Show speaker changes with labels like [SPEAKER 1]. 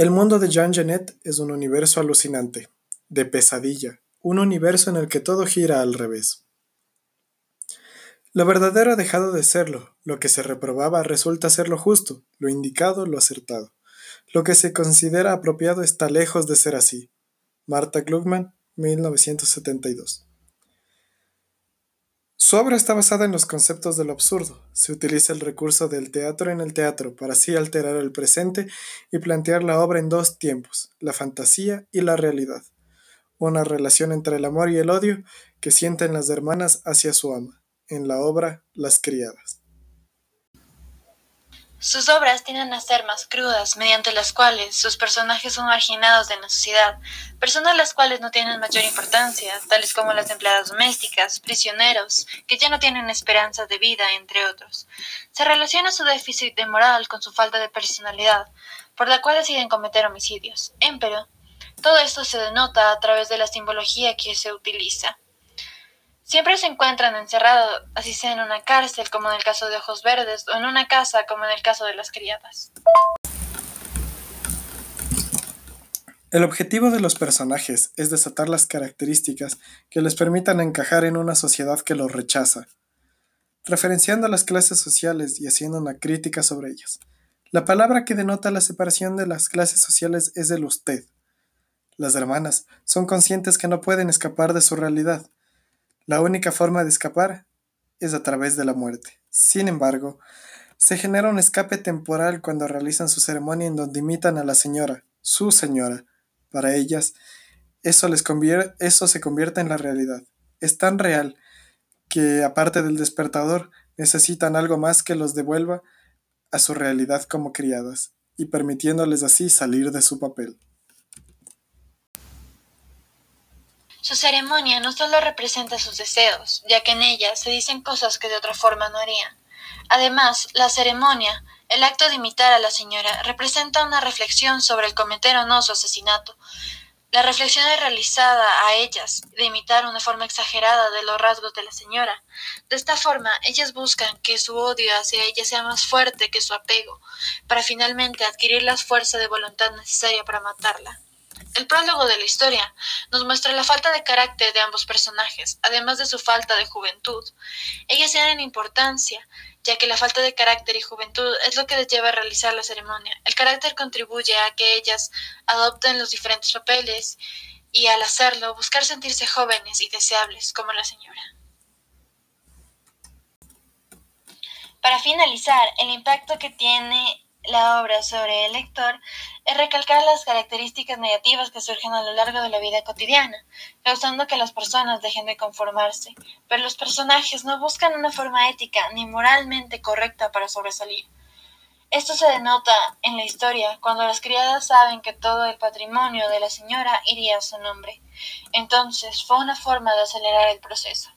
[SPEAKER 1] El mundo de Jean Genet es un universo alucinante, de pesadilla, un universo en el que todo gira al revés. Lo verdadero ha dejado de serlo, lo que se reprobaba resulta ser lo justo, lo indicado, lo acertado. Lo que se considera apropiado está lejos de ser así. Marta Klugman, 1972. Su obra está basada en los conceptos de lo absurdo. Se utiliza el recurso del teatro en el teatro para así alterar el presente y plantear la obra en dos tiempos, la fantasía y la realidad. Una relación entre el amor y el odio que sienten las hermanas hacia su ama, en la obra Las criadas.
[SPEAKER 2] Sus obras tienden a ser más crudas, mediante las cuales sus personajes son marginados de la sociedad, personas las cuales no tienen mayor importancia, tales como las empleadas domésticas, prisioneros, que ya no tienen esperanza de vida, entre otros. Se relaciona su déficit de moral con su falta de personalidad, por la cual deciden cometer homicidios. Empero, todo esto se denota a través de la simbología que se utiliza. Siempre se encuentran encerrados, así sea en una cárcel, como en el caso de Ojos Verdes, o en una casa, como en el caso de las criadas.
[SPEAKER 1] El objetivo de los personajes es desatar las características que les permitan encajar en una sociedad que los rechaza, referenciando a las clases sociales y haciendo una crítica sobre ellas. La palabra que denota la separación de las clases sociales es el usted. Las hermanas son conscientes que no pueden escapar de su realidad, la única forma de escapar es a través de la muerte. Sin embargo, se genera un escape temporal cuando realizan su ceremonia en donde imitan a la señora, su señora. Para ellas, eso, se convierte en la realidad. Es tan real que, aparte del despertador, necesitan algo más que los devuelva a su realidad como criadas, y permitiéndoles así salir de su papel.
[SPEAKER 2] Su ceremonia no solo representa sus deseos, ya que en ella se dicen cosas que de otra forma no harían. Además, la ceremonia, el acto de imitar a la señora, representa una reflexión sobre el cometer o no su asesinato. La reflexión es realizada a ellas, de imitar una forma exagerada de los rasgos de la señora. De esta forma, ellas buscan que su odio hacia ella sea más fuerte que su apego, para finalmente adquirir la fuerza de voluntad necesaria para matarla. El prólogo de la historia nos muestra la falta de carácter de ambos personajes, además de su falta de juventud. Ellas tienen importancia, ya que la falta de carácter y juventud es lo que les lleva a realizar la ceremonia. El carácter contribuye a que ellas adopten los diferentes papeles y al hacerlo buscar sentirse jóvenes y deseables como la señora. Para finalizar, el impacto que tiene la obra sobre el lector es recalcar las características negativas que surgen a lo largo de la vida cotidiana, causando que las personas dejen de conformarse, pero los personajes no buscan una forma ética ni moralmente correcta para sobresalir. Esto se denota en la historia cuando las criadas saben que todo el patrimonio de la señora iría a su nombre. Entonces fue una forma de acelerar el proceso.